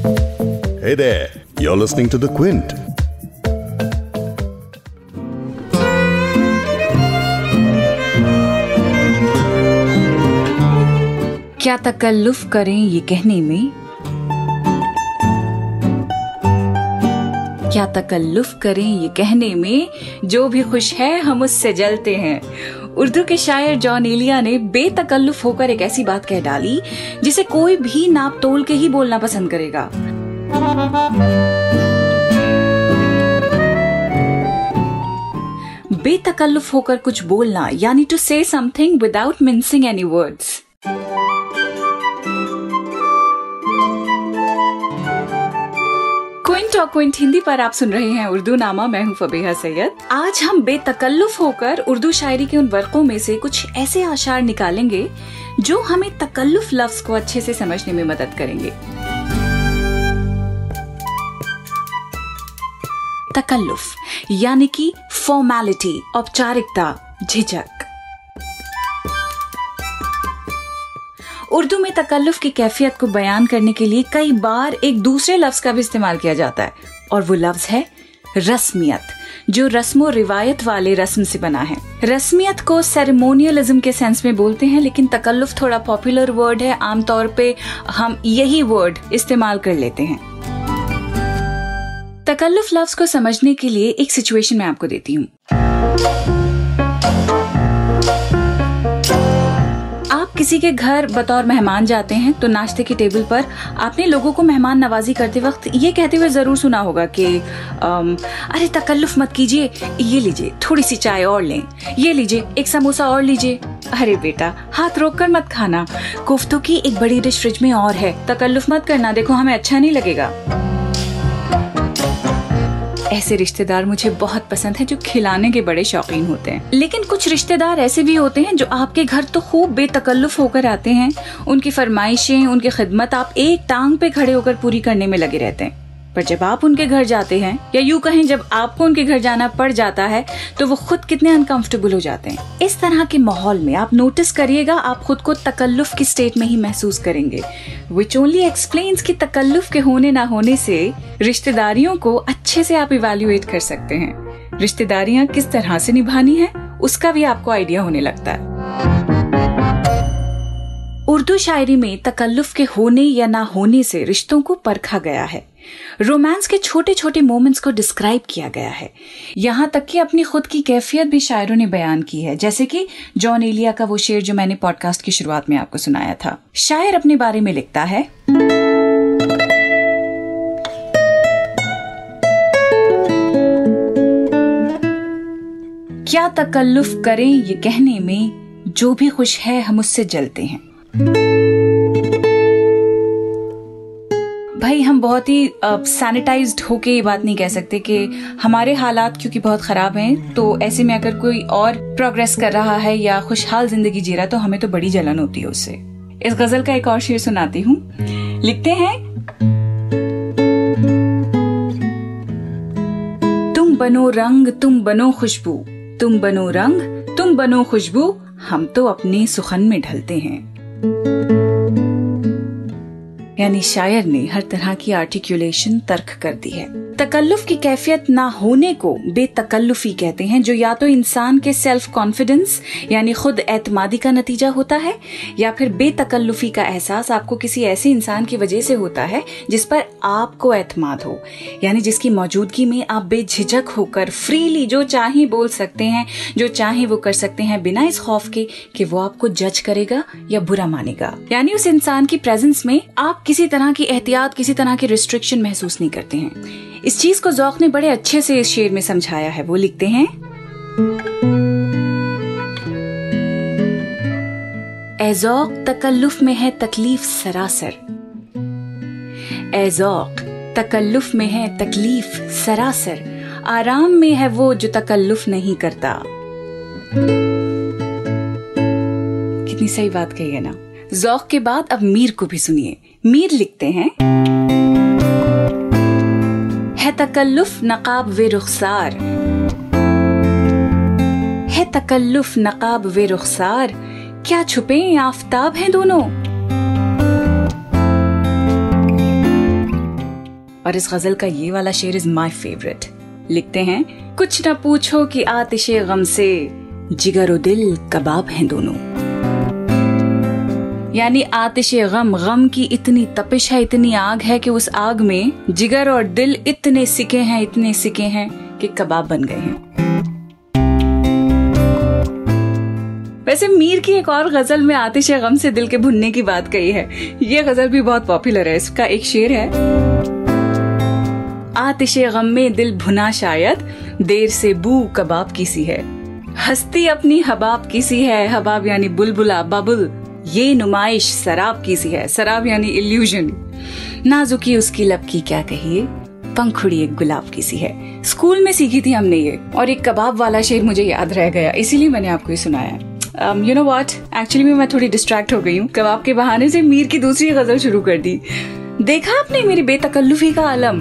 Hey there, you're listening to The Quint. क्या तकल्लुफ करें ये कहने में? क्या तकल्लुफ करें ये कहने में? जो भी खुश है हम उससे जलते हैं। उर्दू के शायर जॉन एलिया ने बेतकल्लुफ होकर एक ऐसी बात कह डाली, जिसे कोई भी नाप तोल के ही बोलना पसंद करेगा। बेतकल्लुफ होकर कुछ बोलना, यानी to say something without mincing any words Quint और क्विंट हिंदी पर आप सुन रहे हैं उर्दू नामा। मैं हूँ फबीहा सैयद। आज हम बेतकल्लुफ होकर उर्दू शायरी के उन वर्कों में से कुछ ऐसे आशार निकालेंगे जो हमें तकल्लुफ लफ्ज को अच्छे से समझने में मदद करेंगे। तकल्लुफ, यानी कि फॉर्मेलिटी औपचारिकता, झिझक। उर्दू में तकल्लुफ की कैफियत को बयान करने के लिए कई बार एक दूसरे लफ्ज का भी इस्तेमाल किया जाता है, और वो लफ्ज है रस्मियत, जो रस्मो रिवायत वाले रस्म से बना है। रस्मियत को सेरेमोनियलिज्म के सेंस में बोलते हैं, लेकिन तकल्लुफ थोड़ा पॉपुलर वर्ड है। आमतौर पे हम यही वर्ड इस्तेमाल कर लेते हैं। तकल्लुफ लफ्ज को समझने के लिए एक सिचुएशन मैं आपको देती हूँ। किसी के घर बतौर मेहमान जाते हैं तो नाश्ते की टेबल पर आपने लोगों को मेहमान नवाजी करते वक्त ये कहते हुए ज़रूर सुना होगा कि अरे तकल्लुफ मत कीजिए, ये लीजिए थोड़ी सी चाय और लें। ये लीजिए, एक समोसा और लीजिए। अरे बेटा, हाथ रोक कर मत खाना। कोफ्तों की एक बड़ी डिश फ्रिज में और है। तकल्लुफ मत करना, देखो हमें अच्छा नहीं लगेगा। ऐसे रिश्तेदार मुझे बहुत पसंद है जो खिलाने के बड़े शौकीन होते हैं। लेकिन कुछ रिश्तेदार ऐसे भी होते हैं जो आपके घर तो खूब बेतकल्लुफ होकर आते हैं। उनकी फरमाइशें, उनकी खिदमत आप एक टांग पे खड़े होकर पूरी करने में लगे रहते हैं। पर जब आप उनके घर जाते हैं, या यूँ कहें, जब आपको उनके घर जाना पड़ जाता है तो वो खुद कितने अनकंफर्टेबल हो जाते हैं। इस तरह के माहौल में आप नोटिस करिएगा, आप खुद को तकल्लुफ की स्टेट में ही महसूस करेंगे विच ओनली एक्सप्लेन कि तकल्लुफ के होने ना होने से रिश्तेदारियों को अच्छे से आप इवेल्युएट कर सकते हैं। रिश्तेदारियाँ किस तरह से निभानी है, उसका भी आपको आइडिया होने लगता है। उर्दू शायरी में तकल्लुफ के होने या ना होने से रिश्तों को परखा गया है। रोमांस के छोटे छोटे मोमेंट्स को डिस्क्राइब किया गया है। यहाँ तक कि अपनी खुद की कैफियत भी शायरों ने बयान की है, जैसे कि जॉन एलिया का वो शेर जो मैंने पॉडकास्ट की शुरुआत में आपको सुनाया था। शायर अपने बारे में लिखता है, क्या तकल्लुफ करें ये कहने में, जो भी खुश है हम उससे जलते हैं। भाई, हम बहुत ही सैनिटाइज्ड होके ये बात नहीं कह सकते कि हमारे हालात क्योंकि बहुत खराब हैं तो ऐसे में अगर कोई और प्रोग्रेस कर रहा है या खुशहाल ज़िंदगी जी रहा तो हमें तो बड़ी जलन होती है उससे। इस गज़ल का एक और शेर सुनाती हूँ। लिखते हैं, तुम बनो रंग, तुम बनो खुशबू। तुम बनो रंग, तुम बनो खुशबू। हम तो अपने सुखन में ढलते हैं। Música यानी शायर ने हर तरह की आर्टिकुलेशन तर्क कर दी है। तकल्लुफ की कैफियत ना होने को बेतकल्लुफी कहते हैं, जो या तो इंसान के सेल्फ कॉन्फिडेंस यानी खुद एतमादी का नतीजा होता है, या फिर बेतकल्लुफी का एहसास आपको किसी ऐसे इंसान की वजह से होता है, जिस पर आपको एतमाद हो। यानी जिसकी मौजूदगी में आप बेझिझक होकर फ्रीली जो चाहे बोल सकते हैं, जो चाहे वो कर सकते हैं, बिना इस खौफ के, कि वो आपको जज करेगा या बुरा मानेगा। यानी उस इंसान की प्रेजेंस में आप किसी तरह की एहतियात, किसी तरह की रिस्ट्रिक्शन महसूस नहीं करते हैं। इस चीज़ को जौक ने बड़े अच्छे से इस शेर में समझाया है। वो लिखते हैं एजौक तकल्लुफ में है तकलीफ़ सरासर। एजौक तकल्लुफ में है तकलीफ़ सरासर। आराम में है वो जो तकल्लुफ नहीं करता। कितनी सही बात कही है ना। जौक के बाद अब मीर को भी सुनिए। मीर लिखते हैं, है तकल्लुफ नकाब वे रुखसार। है तकल्लुफ नकाब वे रुखसार। क्या छुपे आफताब हैं दोनों? और इस गज़ल का ये वाला शेर इज़ माई फेवरेट लिखते हैं, कुछ न पूछो कि आतिशे गम से, जिगर दिल कबाब हैं दोनों। यानी आतिश गम गम की इतनी तपिश है, इतनी आग है कि उस आग में जिगर और दिल इतने सिके हैं, इतने सिके हैं कि कबाब बन गए हैं। वैसे मीर की एक और गज़ल में आतिश गम से दिल के भुनने की बात कही है। ये गज़ल भी बहुत पॉपुलर है, इसका एक शेर है। आतिश गम में दिल भुना शायद, देर से बू कबाब की सी है। हस्ती अपनी हबाब किसी है, हबाब यानी बुलबुला, बबुल। ये नुमाइश शराब की सी है। शराब यानी इल्यूजन नाजुकी उसकी लब की क्या कहिए? पंखुड़ी एक गुलाब की सी है। स्कूल में सीखी थी हमने ये, और एक कबाब वाला शेर मुझे याद रह गया, इसीलिए मैंने आपको ये सुनाया। यू नो वॉट एक्चुअली में मैं थोड़ी डिस्ट्रैक्ट हो गई हूँ। कबाब के बहाने से मीर की दूसरी गज़ल शुरू कर दी। देखा आपने मेरी बेतकल्लुफी का आलम?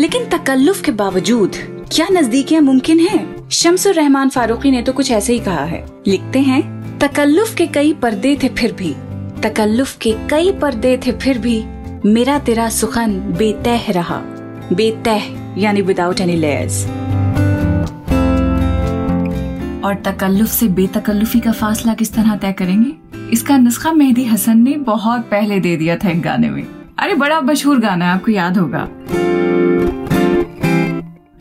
लेकिन तकल्लुफ के बावजूद, क्या नजदीकियाँ मुमकिन हैं? शमसुर रहमान फारूकी ने तो कुछ ऐसे ही कहा है। लिखते हैं, तकल्लुफ के कई पर्दे थे फिर भी, तकल्लुफ के कई पर्दे थे फिर भी, मेरा तेरा सुखन बेतह रहा। बेतह, यानी विदाउट एनी लेयर्स और तकल्लुफ से बेतकल्लुफी का फासला किस तरह तय करेंगे? इसका नुस्खा मेहदी हसन ने बहुत पहले दे दिया था एक गाने में। अरे बड़ा मशहूर गाना है, आपको याद होगा।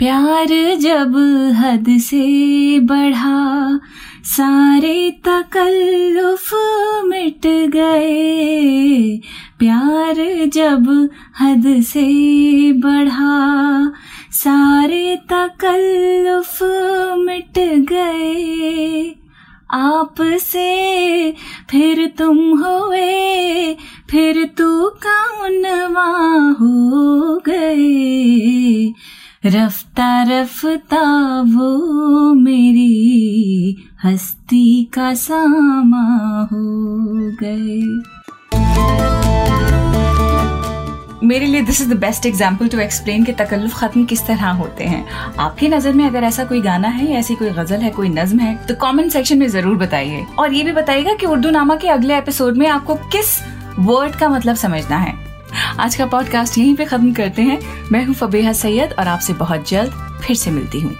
प्यार जब हद से बढ़ा, सारे तकल्लुफ मिट गए। प्यार जब हद से बढ़ा, सारे तकल्लुफ मिट गए। आपसे फिर तुम हुए, फिर तू कौनवा हो गए। रफ्ता रफ्ता वो मेरी हस्ती का सामा हो गए। मेरे लिए this is the best example to explain कि तकल्लुफ खत्म किस तरह होते हैं। आपकी नज़र में अगर ऐसा कोई गाना है ऐसी कोई गज़ल है, कोई नज्म है तो कमेंट सेक्शन में ज़रूर बताइए। और ये भी बताइएगा कि उर्दू नामा के अगले एपिसोड में आपको किस वर्ड का मतलब समझना है। आज का पॉडकास्ट यहीं पे खत्म करते हैं। मैं हूँ फबेहा सैयद और आपसे बहुत जल्द फिर से मिलती हूँ।